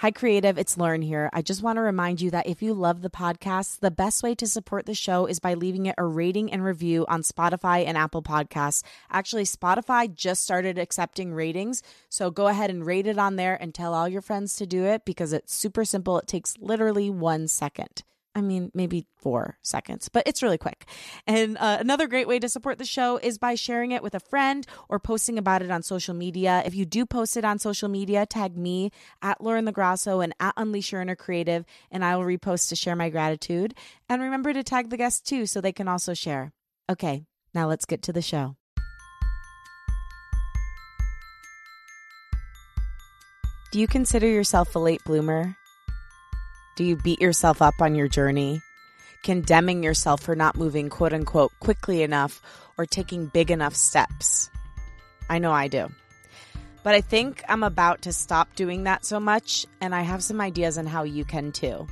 Hi, Creative. It's Lauren here. I just want to remind you that if you love the podcast, the best way to support the show is by leaving it a rating and review on Spotify and Apple Podcasts. Actually, Spotify just started accepting ratings. So go ahead and rate it on there and tell all your friends to do it because it's super simple. It takes literally one second. I mean, maybe four seconds, but it's really quick. And uh, another great way to support the show is by sharing it with a friend or posting about it on social media. If you do post it on social media, tag me at Lauren LaGrasso and at Unleash Your Inner Creative, and I will repost to share my gratitude. And remember to tag the guests too so they can also share. Okay, now let's get to the show. Do you consider yourself a late bloomer? Do you beat yourself up on your journey, condemning yourself for not moving quote unquote quickly enough or taking big enough steps? I know I do. But I think I'm about to stop doing that so much, and I have some ideas on how you can too.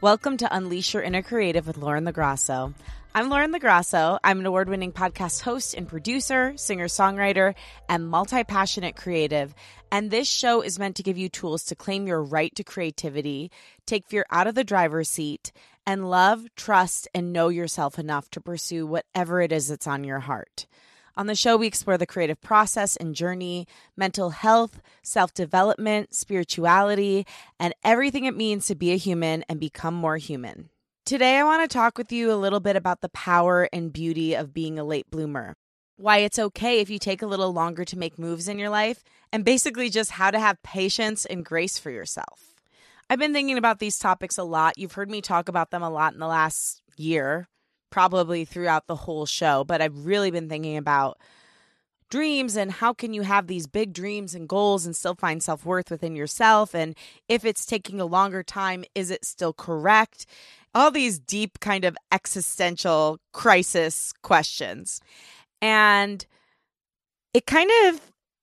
Welcome to Unleash Your Inner Creative with Lauren LaGrasso. I'm Lauren LaGrasso. I'm an award winning podcast host and producer, singer songwriter, and multi passionate creative. And this show is meant to give you tools to claim your right to creativity, take fear out of the driver's seat, and love, trust, and know yourself enough to pursue whatever it is that's on your heart. On the show, we explore the creative process and journey, mental health, self development, spirituality, and everything it means to be a human and become more human. Today, I want to talk with you a little bit about the power and beauty of being a late bloomer why it's okay if you take a little longer to make moves in your life, and basically just how to have patience and grace for yourself. I've been thinking about these topics a lot. You've heard me talk about them a lot in the last year, probably throughout the whole show, but I've really been thinking about dreams and how can you have these big dreams and goals and still find self-worth within yourself and if it's taking a longer time is it still correct all these deep kind of existential crisis questions and it kind of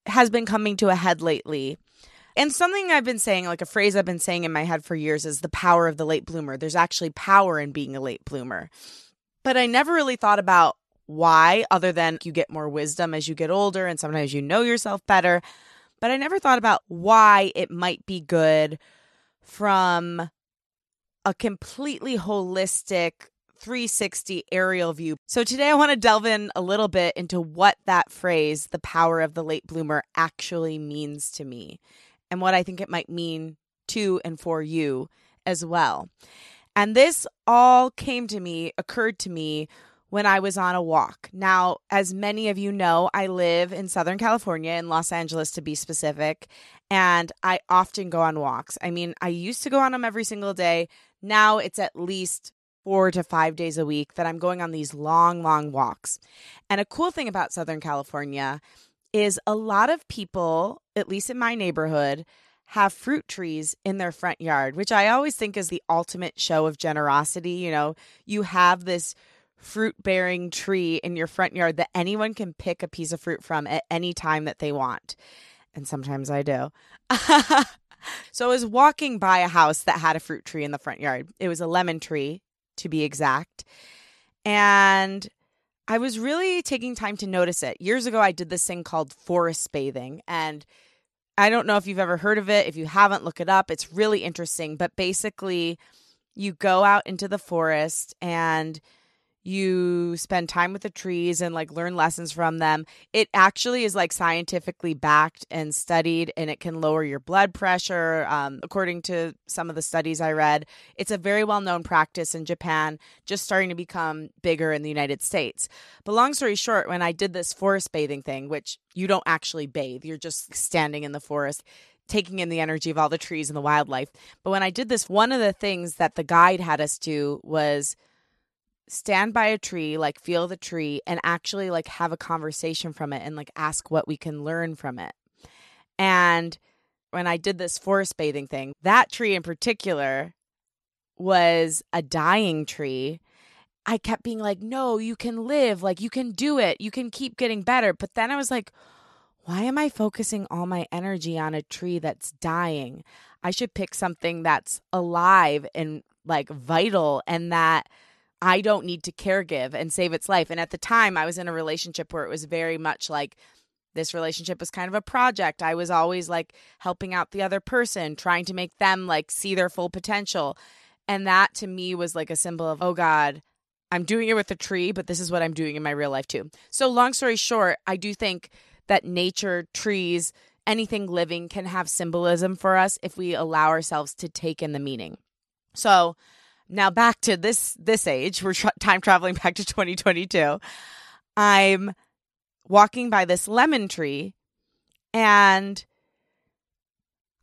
has been coming to a head lately. And something I've been saying, like a phrase I've been saying in my head for years, is the power of the late bloomer. There's actually power in being a late bloomer. But I never really thought about why, other than you get more wisdom as you get older and sometimes you know yourself better. But I never thought about why it might be good from a completely holistic 360 aerial view. So today I want to delve in a little bit into what that phrase, the power of the late bloomer, actually means to me and what I think it might mean to and for you as well. And this all came to me, occurred to me when I was on a walk. Now, as many of you know, I live in Southern California, in Los Angeles to be specific, and I often go on walks. I mean, I used to go on them every single day. Now it's at least four to five days a week that I'm going on these long, long walks. And a cool thing about Southern California is a lot of people, at least in my neighborhood, have fruit trees in their front yard, which I always think is the ultimate show of generosity. You know, you have this fruit bearing tree in your front yard that anyone can pick a piece of fruit from at any time that they want. And sometimes I do. so I was walking by a house that had a fruit tree in the front yard. It was a lemon tree to be exact. And I was really taking time to notice it. Years ago, I did this thing called forest bathing. And I don't know if you've ever heard of it. If you haven't, look it up. It's really interesting. But basically, you go out into the forest and you spend time with the trees and like learn lessons from them. It actually is like scientifically backed and studied, and it can lower your blood pressure. Um, according to some of the studies I read, it's a very well known practice in Japan, just starting to become bigger in the United States. But long story short, when I did this forest bathing thing, which you don't actually bathe, you're just standing in the forest taking in the energy of all the trees and the wildlife. But when I did this, one of the things that the guide had us do was stand by a tree, like feel the tree and actually like have a conversation from it and like ask what we can learn from it. And when I did this forest bathing thing, that tree in particular was a dying tree. I kept being like, no, you can live, like you can do it, you can keep getting better. But then I was like, why am I focusing all my energy on a tree that's dying? I should pick something that's alive and like vital and that I don't need to care give and save its life. And at the time, I was in a relationship where it was very much like this relationship was kind of a project. I was always like helping out the other person, trying to make them like see their full potential. And that to me was like a symbol of, oh God, I'm doing it with a tree, but this is what I'm doing in my real life too. So, long story short, I do think that nature, trees, anything living can have symbolism for us if we allow ourselves to take in the meaning. So, now back to this this age, we're tra- time traveling back to 2022. I'm walking by this lemon tree and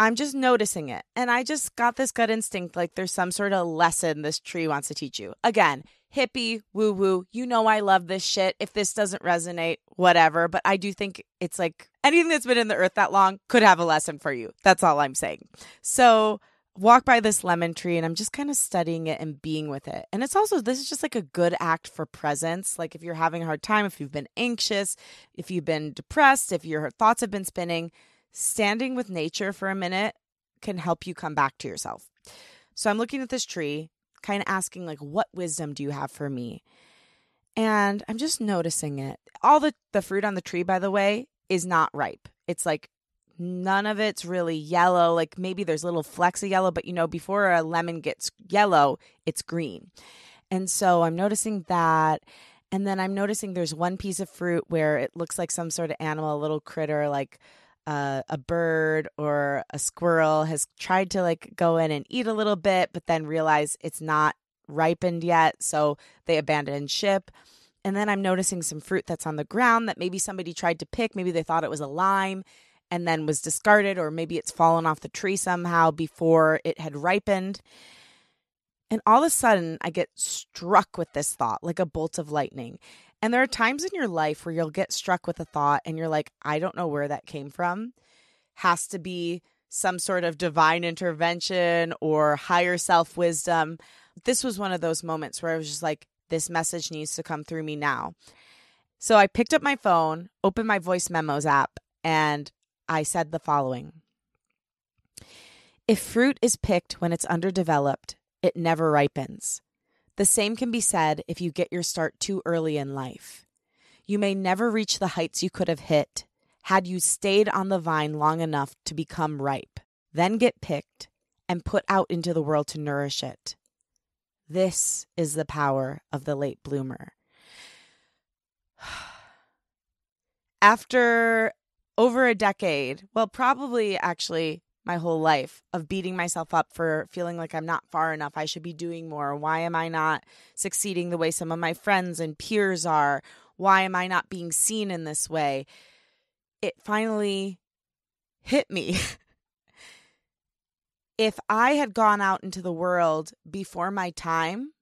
I'm just noticing it. And I just got this gut instinct like there's some sort of lesson this tree wants to teach you. Again, hippie, woo woo. You know, I love this shit. If this doesn't resonate, whatever. But I do think it's like anything that's been in the earth that long could have a lesson for you. That's all I'm saying. So, walk by this lemon tree and I'm just kind of studying it and being with it. And it's also, this is just like a good act for presence. Like if you're having a hard time, if you've been anxious, if you've been depressed, if your thoughts have been spinning, standing with nature for a minute can help you come back to yourself. So I'm looking at this tree, kind of asking, like, what wisdom do you have for me? And I'm just noticing it. All the, the fruit on the tree, by the way, is not ripe. It's like none of it's really yellow. Like maybe there's little flecks of yellow, but you know, before a lemon gets yellow, it's green. And so I'm noticing that. And then I'm noticing there's one piece of fruit where it looks like some sort of animal, a little critter, like uh, a bird or a squirrel has tried to like go in and eat a little bit, but then realize it's not ripened yet. So they abandon ship. And then I'm noticing some fruit that's on the ground that maybe somebody tried to pick. Maybe they thought it was a lime and then was discarded, or maybe it's fallen off the tree somehow before it had ripened. And all of a sudden, I get struck with this thought like a bolt of lightning. And there are times in your life where you'll get struck with a thought and you're like, I don't know where that came from. Has to be some sort of divine intervention or higher self wisdom. This was one of those moments where I was just like, this message needs to come through me now. So I picked up my phone, opened my voice memos app, and I said the following If fruit is picked when it's underdeveloped, it never ripens. The same can be said if you get your start too early in life. You may never reach the heights you could have hit had you stayed on the vine long enough to become ripe, then get picked and put out into the world to nourish it. This is the power of the late bloomer. After over a decade, well, probably actually my whole life of beating myself up for feeling like I'm not far enough. I should be doing more. Why am I not succeeding the way some of my friends and peers are? Why am I not being seen in this way? It finally hit me. if I had gone out into the world before my time,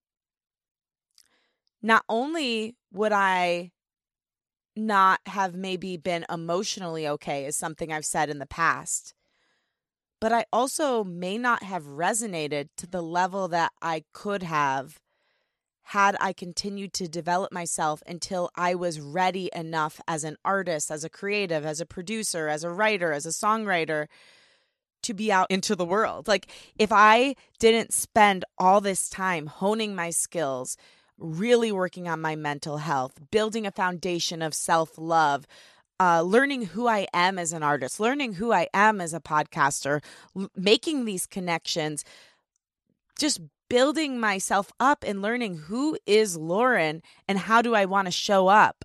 not only would I not have maybe been emotionally okay, is something I've said in the past. But I also may not have resonated to the level that I could have had I continued to develop myself until I was ready enough as an artist, as a creative, as a producer, as a writer, as a songwriter to be out into the world. Like, if I didn't spend all this time honing my skills, really working on my mental health, building a foundation of self love, uh, learning who I am as an artist, learning who I am as a podcaster, l- making these connections, just building myself up and learning who is Lauren and how do I want to show up.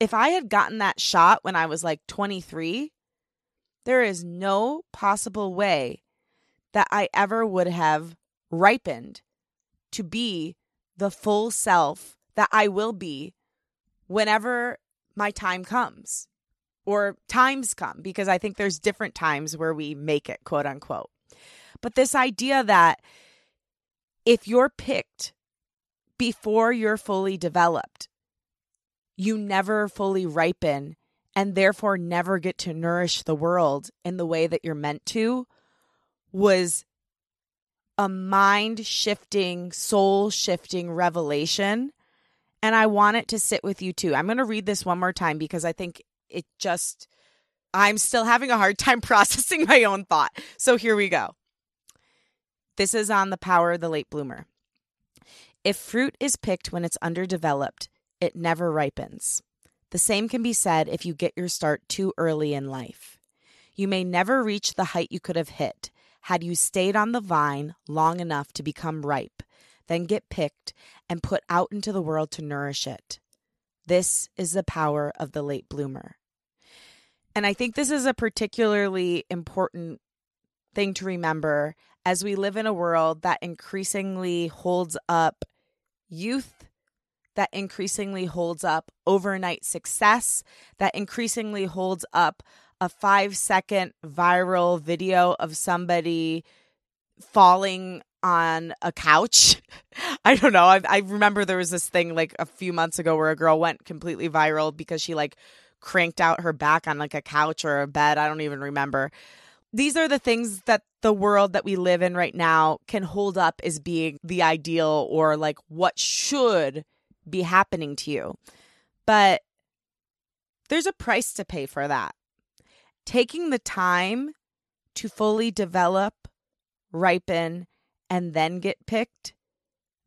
If I had gotten that shot when I was like 23, there is no possible way that I ever would have ripened to be the full self that I will be whenever my time comes or times come, because I think there's different times where we make it, quote unquote. But this idea that if you're picked before you're fully developed, you never fully ripen and therefore never get to nourish the world in the way that you're meant to was a mind shifting, soul shifting revelation. And I want it to sit with you too. I'm going to read this one more time because I think it just, I'm still having a hard time processing my own thought. So here we go. This is on the power of the late bloomer. If fruit is picked when it's underdeveloped, it never ripens. The same can be said if you get your start too early in life. You may never reach the height you could have hit had you stayed on the vine long enough to become ripe, then get picked and put out into the world to nourish it. This is the power of the late bloomer. And I think this is a particularly important thing to remember as we live in a world that increasingly holds up youth, that increasingly holds up overnight success, that increasingly holds up a five second viral video of somebody falling on a couch. I don't know. I, I remember there was this thing like a few months ago where a girl went completely viral because she like cranked out her back on like a couch or a bed. I don't even remember. These are the things that the world that we live in right now can hold up as being the ideal or like what should be happening to you. But there's a price to pay for that. Taking the time to fully develop, ripen, and then get picked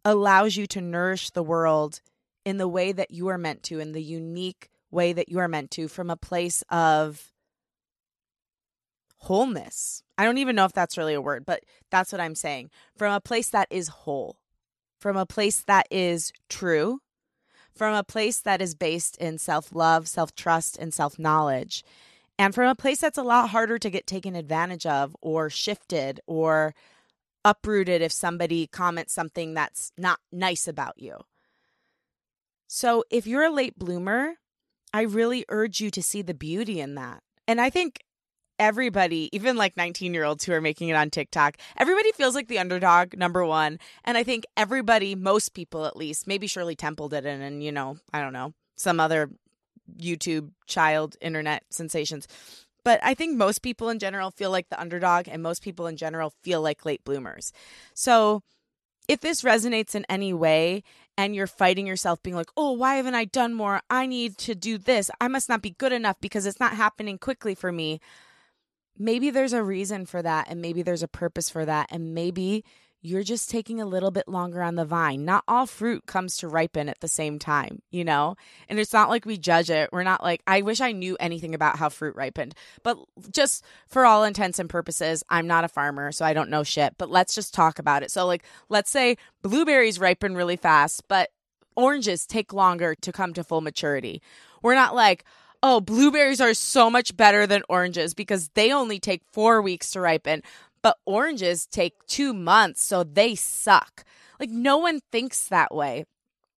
allows you to nourish the world in the way that you are meant to, in the unique way that you are meant to, from a place of wholeness. I don't even know if that's really a word, but that's what I'm saying. From a place that is whole, from a place that is true, from a place that is based in self love, self trust, and self knowledge, and from a place that's a lot harder to get taken advantage of or shifted or uprooted if somebody comments something that's not nice about you. So, if you're a late bloomer, I really urge you to see the beauty in that. And I think everybody, even like 19 year olds who are making it on TikTok, everybody feels like the underdog, number one. And I think everybody, most people at least, maybe Shirley Temple did it, and, you know, I don't know, some other YouTube child internet sensations. But I think most people in general feel like the underdog, and most people in general feel like late bloomers. So if this resonates in any way and you're fighting yourself, being like, oh, why haven't I done more? I need to do this. I must not be good enough because it's not happening quickly for me. Maybe there's a reason for that, and maybe there's a purpose for that, and maybe you're just taking a little bit longer on the vine. Not all fruit comes to ripen at the same time, you know? And it's not like we judge it. We're not like, I wish I knew anything about how fruit ripened. But just for all intents and purposes, I'm not a farmer, so I don't know shit. But let's just talk about it. So, like, let's say blueberries ripen really fast, but oranges take longer to come to full maturity. We're not like, oh, blueberries are so much better than oranges because they only take four weeks to ripen but oranges take two months, so they suck. Like, no one thinks that way.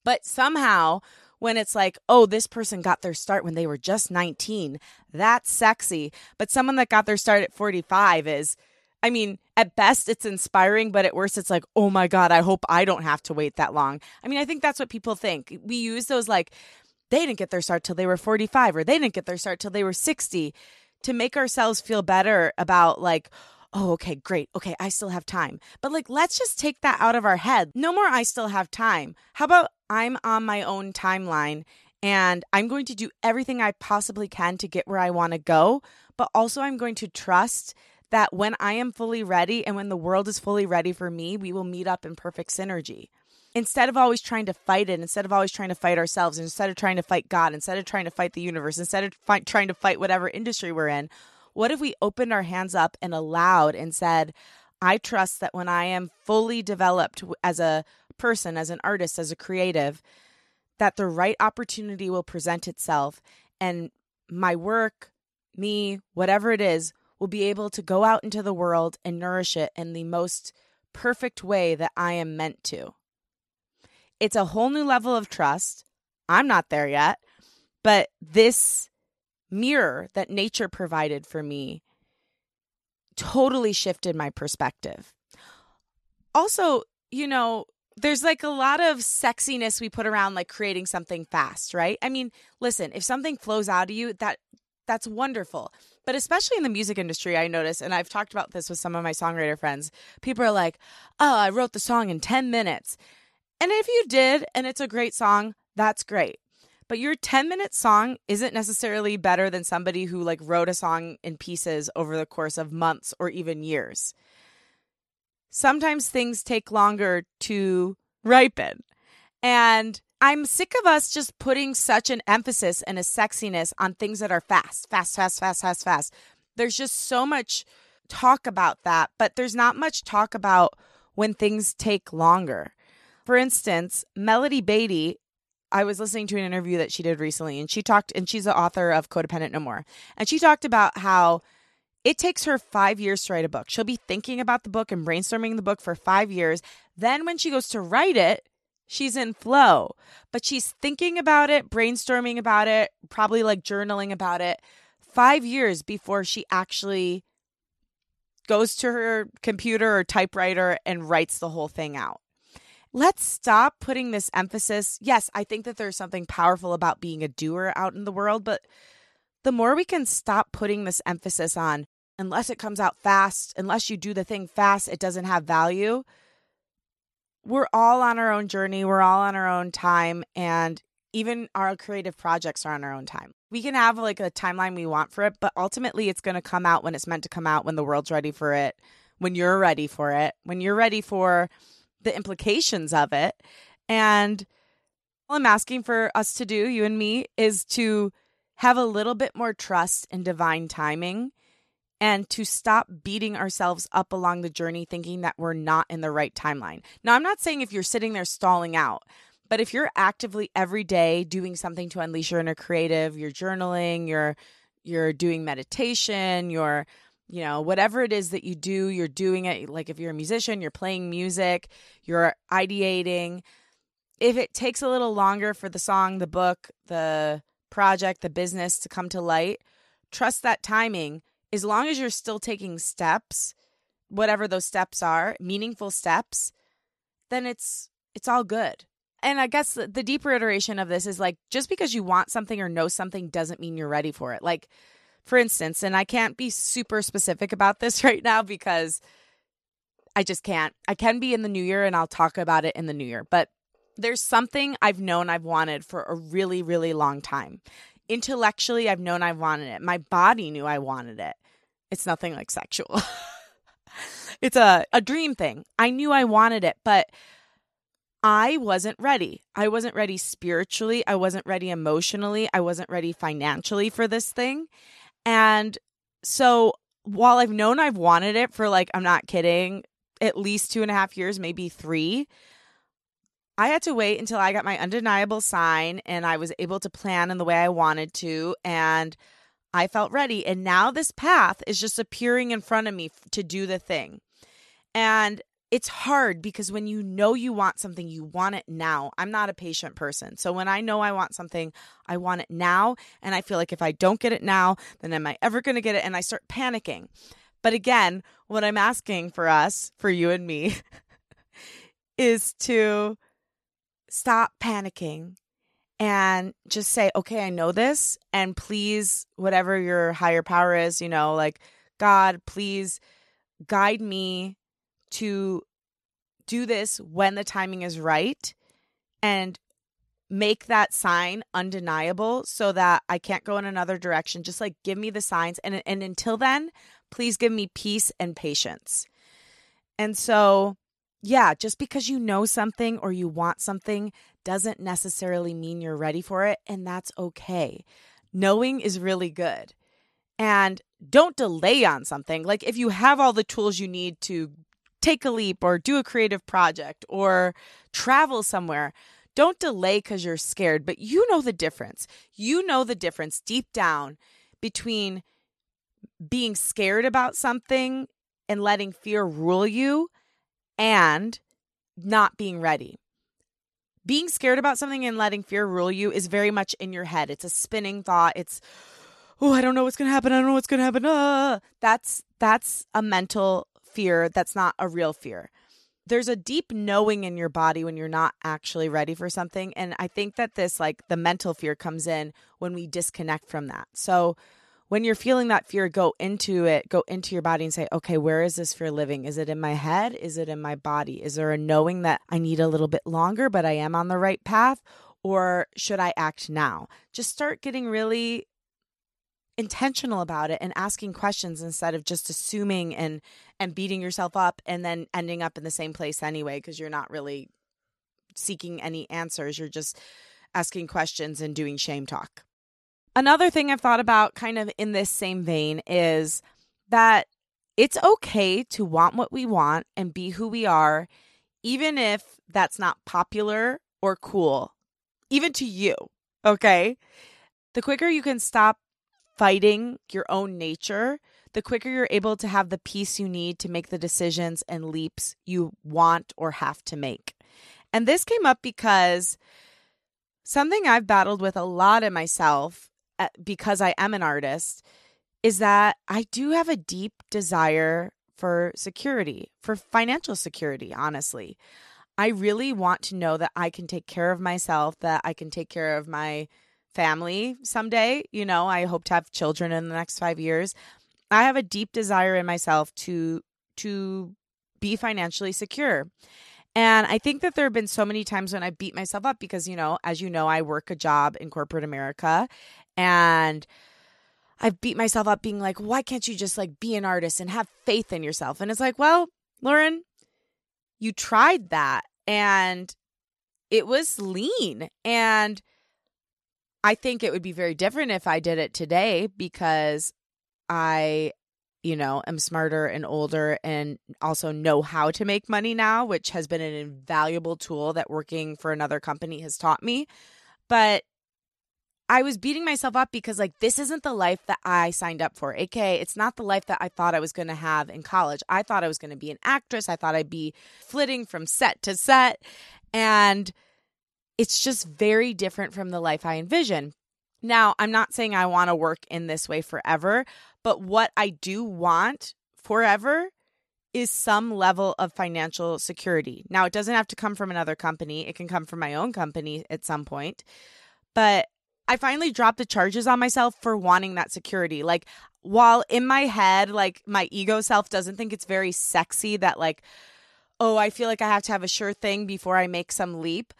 But somehow, when it's like, oh, this person got their start when they were just 19, that's sexy. But someone that got their start at 45 is, I mean, at best, it's inspiring, but at worst, it's like, oh my God, I hope I don't have to wait that long. I mean, I think that's what people think. We use those like, they didn't get their start till they were 45 or they didn't get their start till they were 60 to make ourselves feel better about like, oh, okay, great. Okay, I still have time. But like, let's just take that out of our head. No more, I still have time. How about I'm on my own timeline and I'm going to do everything I possibly can to get where I want to go, but also I'm going to trust that when I am fully ready and when the world is fully ready for me, we will meet up in perfect synergy. Instead of always trying to fight it, instead of always trying to fight ourselves, instead of trying to fight God, instead of trying to fight the universe, instead of fight, trying to fight whatever industry we're in, what if we opened our hands up and allowed and said, I trust that when I am fully developed as a person, as an artist, as a creative, that the right opportunity will present itself and my work, me, whatever it is, will be able to go out into the world and nourish it in the most perfect way that I am meant to. It's a whole new level of trust. I'm not there yet, but this mirror that nature provided for me totally shifted my perspective. Also, you know, there's like a lot of sexiness we put around like creating something fast, right? I mean, listen, if something flows out of you, that that's wonderful. But especially in the music industry, I notice, and I've talked about this with some of my songwriter friends, people are like, oh, I wrote the song in 10 minutes. And if you did, and it's a great song, that's great. But your 10 minute song isn't necessarily better than somebody who like wrote a song in pieces over the course of months or even years. Sometimes things take longer to ripen. And I'm sick of us just putting such an emphasis and a sexiness on things that are fast, fast, fast, fast, fast, fast. There's just so much talk about that, but there's not much talk about when things take longer. For instance, Melody Beattie, I was listening to an interview that she did recently, and she talked, and she's the author of Codependent No More. And she talked about how it takes her five years to write a book. She'll be thinking about the book and brainstorming the book for five years. Then, when she goes to write it, she's in flow, but she's thinking about it, brainstorming about it, probably like journaling about it five years before she actually goes to her computer or typewriter and writes the whole thing out. Let's stop putting this emphasis. Yes, I think that there's something powerful about being a doer out in the world, but the more we can stop putting this emphasis on, unless it comes out fast, unless you do the thing fast, it doesn't have value we're all on our own journey, we're all on our own time, and even our creative projects are on our own time. We can have like a timeline we want for it, but ultimately it's going to come out when it's meant to come out, when the world's ready for it, when you're ready for it, when you're ready for the implications of it. And all I'm asking for us to do, you and me, is to have a little bit more trust in divine timing and to stop beating ourselves up along the journey thinking that we're not in the right timeline. Now, I'm not saying if you're sitting there stalling out, but if you're actively every day doing something to unleash your inner creative, you're journaling, you're you're doing meditation, you're you know, whatever it is that you do, you're doing it like if you're a musician, you're playing music, you're ideating. If it takes a little longer for the song, the book, the project, the business to come to light, trust that timing as long as you're still taking steps, whatever those steps are, meaningful steps, then it's it's all good. And I guess the, deeper iteration of this is like just because you want something or know something doesn't mean you're ready for it. Like for instance, and I can't be super specific about this right now because I just can't. I can be in the new year and I'll talk about it in the new year, but there's something I've known I've wanted for a really, really long time intellectually I've known I wanted it. My body knew I wanted it. It's nothing like sexual. it's a, a dream thing. I knew I wanted it, but I wasn't ready. I wasn't ready spiritually. I wasn't ready emotionally. I wasn't ready financially for this thing. And so while I've known I've wanted it for like, I'm not kidding, at least two and a half years, maybe three, I had to wait until I got my undeniable sign and I was able to plan in the way I wanted to. And I felt ready. And now this path is just appearing in front of me to do the thing. And it's hard because when you know you want something, you want it now. I'm not a patient person. So when I know I want something, I want it now. And I feel like if I don't get it now, then am I ever going to get it? And I start panicking. But again, what I'm asking for us, for you and me, is to stop panicking and just say, okay, I know this. And please, whatever your higher power is, you know, like, God, please guide me to do this when the timing is right and make that sign undeniable so that I can't go in another direction. Just like give me the signs. And, and until then, please give me peace and patience. And so yeah, just because you know something or you want something doesn't necessarily mean you're ready for it, and that's okay. Knowing is really good. And don't delay on something. Like if you have all the tools you need to take a leap or do a creative project or travel somewhere, don't delay because you're scared, but you know the difference. You know the difference deep down between being scared about something and letting fear rule you and not being ready. Being scared about something and letting fear rule you is very much in your head. It's a spinning thought. It's, oh, I don't know what's going to happen. I don't know what's going to happen. Uh. That's that's a mental fear. That's not a real fear. There's a deep knowing in your body when you're not actually ready for something. And I think that this, like the mental fear, comes in when we disconnect from that. So when you're feeling that fear, go into it, go into your body and say, okay, where is this fear living? Is it in my head? Is it in my body? Is there a knowing that I need a little bit longer, but I am on the right path? Or should I act now? Just start getting really intentional about it and asking questions instead of just assuming and and beating yourself up and then ending up in the same place anyway because you're not really seeking any answers. You're just asking questions and doing shame talk. Another thing I've thought about, kind of in this same vein, is that it's okay to want what we want and be who we are, even if that's not popular or cool, even to you. Okay. The quicker you can stop fighting your own nature, the quicker you're able to have the peace you need to make the decisions and leaps you want or have to make. And this came up because something I've battled with a lot in myself uh, because I am an artist is that I do have a deep desire for security, for financial security, honestly. I really want to know that I can take care of myself, that I can take care of my family someday. You know, I hope to have children in the next 5 years. I have a deep desire in myself to to be financially secure. And I think that there have been so many times when I beat myself up because, you know, as you know, I work a job in corporate America and I've beat myself up being like, why can't you just like be an artist and have faith in yourself? And it's like, well, Lauren, you tried that and it was lean. And I think it would be very different if I did it today because I, you know, am smarter and older and also know how to make money now, which has been an invaluable tool that working for another company has taught me. But I was beating myself up because, like, this isn't the life that I signed up for. AKA, it's not the life that I thought I was going to have in college. I thought I was going to be an actress. I thought I'd be flitting from set to set. And it's just very different from the life I envision. Now, I'm not saying I want to work in this way forever, but what I do want forever is some level of financial security. Now, it doesn't have to come from another company, it can come from my own company at some point. But I finally dropped the charges on myself for wanting that security. Like, while in my head, like my ego self doesn't think it's very sexy that, like, oh, I feel like I have to have a sure thing before I make some leap.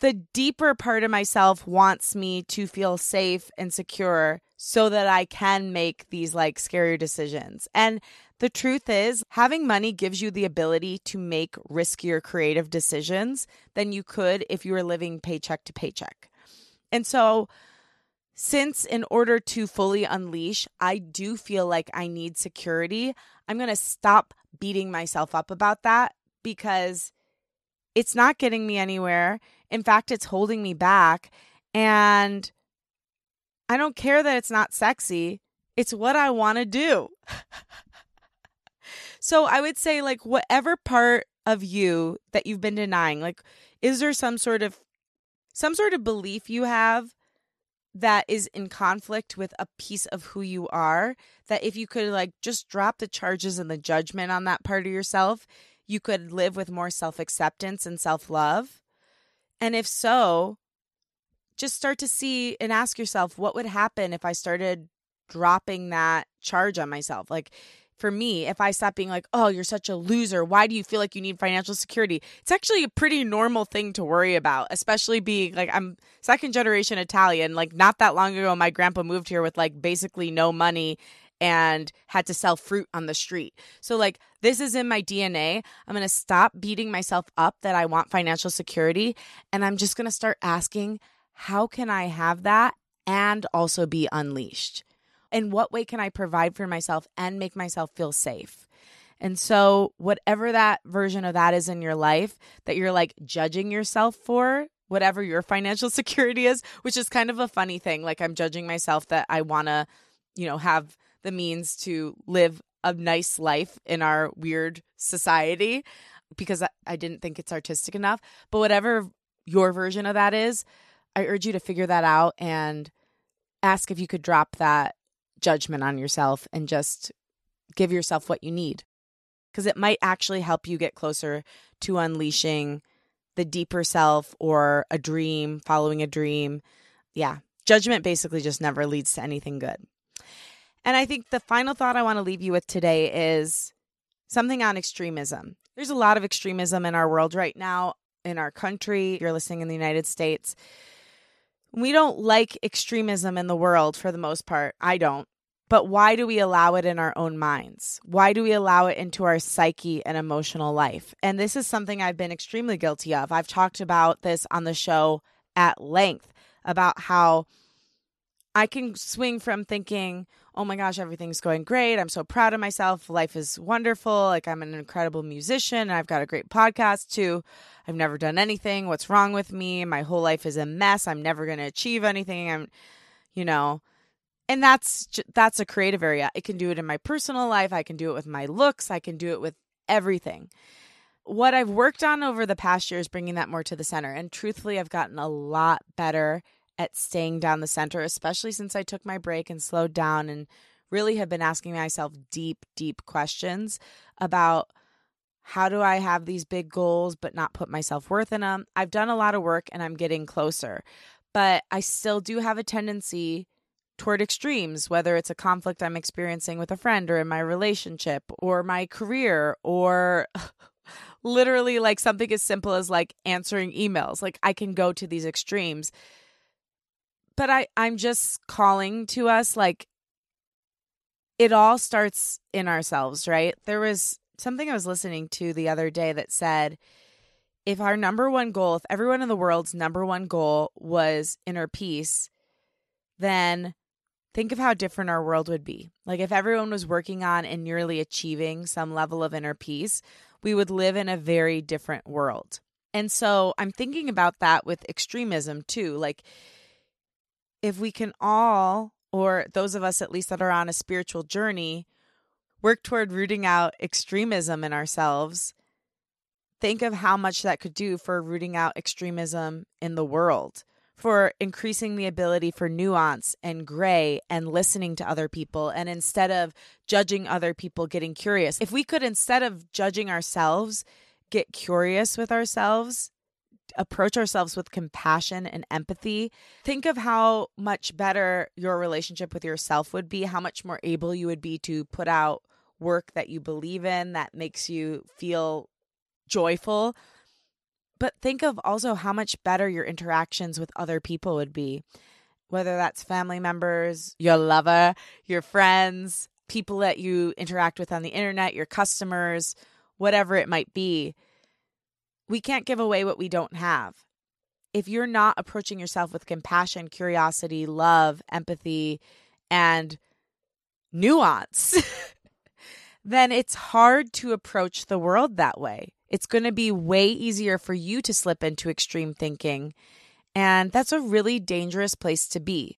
The deeper part of myself wants me to feel safe and secure so that I can make these like scarier decisions. And the truth is, having money gives you the ability to make riskier creative decisions than you could if you were living paycheck to paycheck. And so, since in order to fully unleash, I do feel like I need security, I'm going to stop beating myself up about that because it's not getting me anywhere. In fact, it's holding me back. And I don't care that it's not sexy, it's what I want to do. so I would say, like, whatever part of you that you've been denying, like, is there some sort of some sort of belief you have that is in conflict with a piece of who you are that if you could like just drop the charges and the judgment on that part of yourself you could live with more self-acceptance and self-love and if so just start to see and ask yourself what would happen if i started dropping that charge on myself like for me, if I stop being like, oh, you're such a loser, why do you feel like you need financial security? It's actually a pretty normal thing to worry about, especially being like, I'm second generation Italian. Like, not that long ago, my grandpa moved here with like basically no money and had to sell fruit on the street. So, like, this is in my DNA. I'm going to stop beating myself up that I want financial security. And I'm just going to start asking, how can I have that and also be unleashed? in what way can I provide for myself and make myself feel safe? And so, whatever that version of that is in your life that you're like judging yourself for, whatever your financial security is, which is kind of a funny thing. Like, I'm judging myself that I want to, you know, have the means to live a nice life in our weird society because I didn't think it's artistic enough. But whatever your version of that is, I urge you to figure that out and ask if you could drop that judgment on yourself and just give yourself what you need because it might actually help you get closer to unleashing the deeper self or a dream, following a dream. Yeah, judgment basically just never leads to anything good. And I think the final thought I want to leave you with today is something on extremism. There's a lot of extremism in our world right now, in our country. You're listening in the United States. We don't like extremism in the world for the most part. I don't. But why do we allow it in our own minds? Why do we allow it into our psyche and emotional life? And this is something I've been extremely guilty of. I've talked about this on the show at length about how I can swing from thinking, oh my gosh, everything's going great. I'm so proud of myself. Life is wonderful. Like I'm an incredible musician and I've got a great podcast too. I've never done anything. What's wrong with me? My whole life is a mess. I'm never going to achieve anything. I'm, you know, and that's that's a creative area. I can do it in my personal life. I can do it with my looks. I can do it with everything. What I've worked on over the past year is bringing that more to the center. And truthfully, I've gotten a lot better at staying down the center, especially since I took my break and slowed down and really have been asking myself deep, deep questions about how do I have these big goals but not put my self worth in them. I've done a lot of work and I'm getting closer, but I still do have a tendency toward extremes, whether it's a conflict I'm experiencing with a friend or in my relationship or my career or literally like something as simple as like answering emails. Like I can go to these extremes. But I I'm just calling to us like it all starts in ourselves, right? There was something I was listening to the other day that said if our number one goal, if everyone in the world's number one goal was inner peace, then think of how different our world would be. Like if everyone was working on and nearly achieving some level of inner peace, we would live in a very different world. And so I'm thinking about that with extremism too. Like if we can all, or those of us at least that are on a spiritual journey, work toward rooting out extremism in ourselves, think of how much that could do for rooting out extremism in the world for increasing the ability for nuance and gray and listening to other people. And instead of judging other people, getting curious. If we could, instead of judging ourselves, get curious with ourselves, approach ourselves with compassion and empathy, think of how much better your relationship with yourself would be, how much more able you would be to put out work that you believe in that makes you feel joyful but think of also how much better your interactions with other people would be, whether that's family members, your lover, your friends, people that you interact with on the internet, your customers, whatever it might be. We can't give away what we don't have. If you're not approaching yourself with compassion, curiosity, love, empathy, and nuance, then it's hard to approach the world that way. It's going to be way easier for you to slip into extreme thinking. And that's a really dangerous place to be.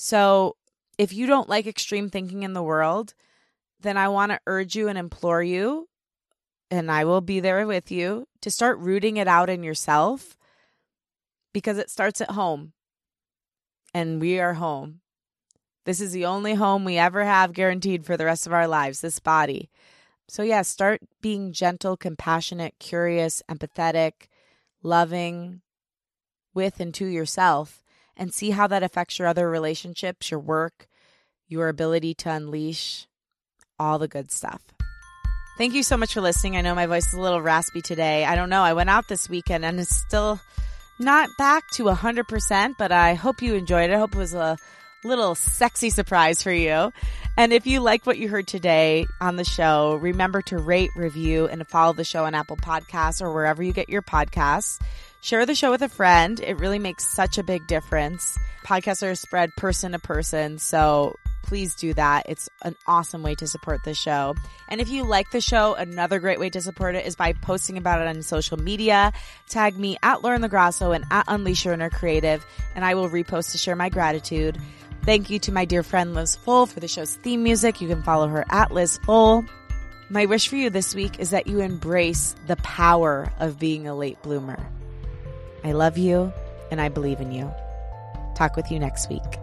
So, if you don't like extreme thinking in the world, then I want to urge you and implore you, and I will be there with you, to start rooting it out in yourself because it starts at home. And we are home. This is the only home we ever have guaranteed for the rest of our lives, this body. So, yeah, start being gentle, compassionate, curious, empathetic, loving with and to yourself and see how that affects your other relationships, your work, your ability to unleash all the good stuff. Thank you so much for listening. I know my voice is a little raspy today. I don't know. I went out this weekend and it's still not back to 100%, but I hope you enjoyed it. I hope it was a little sexy surprise for you. And if you like what you heard today on the show, remember to rate, review, and follow the show on Apple Podcasts or wherever you get your podcasts. Share the show with a friend. It really makes such a big difference. Podcasts are spread person to person. So please do that. It's an awesome way to support the show. And if you like the show, another great way to support it is by posting about it on social media. Tag me at Lauren LaGrasso and at Unleash Your Inner Creative, and I will repost to share my gratitude. Thank you to my dear friend Liz Full for the show's theme music. You can follow her at Liz Full. My wish for you this week is that you embrace the power of being a late bloomer. I love you and I believe in you. Talk with you next week.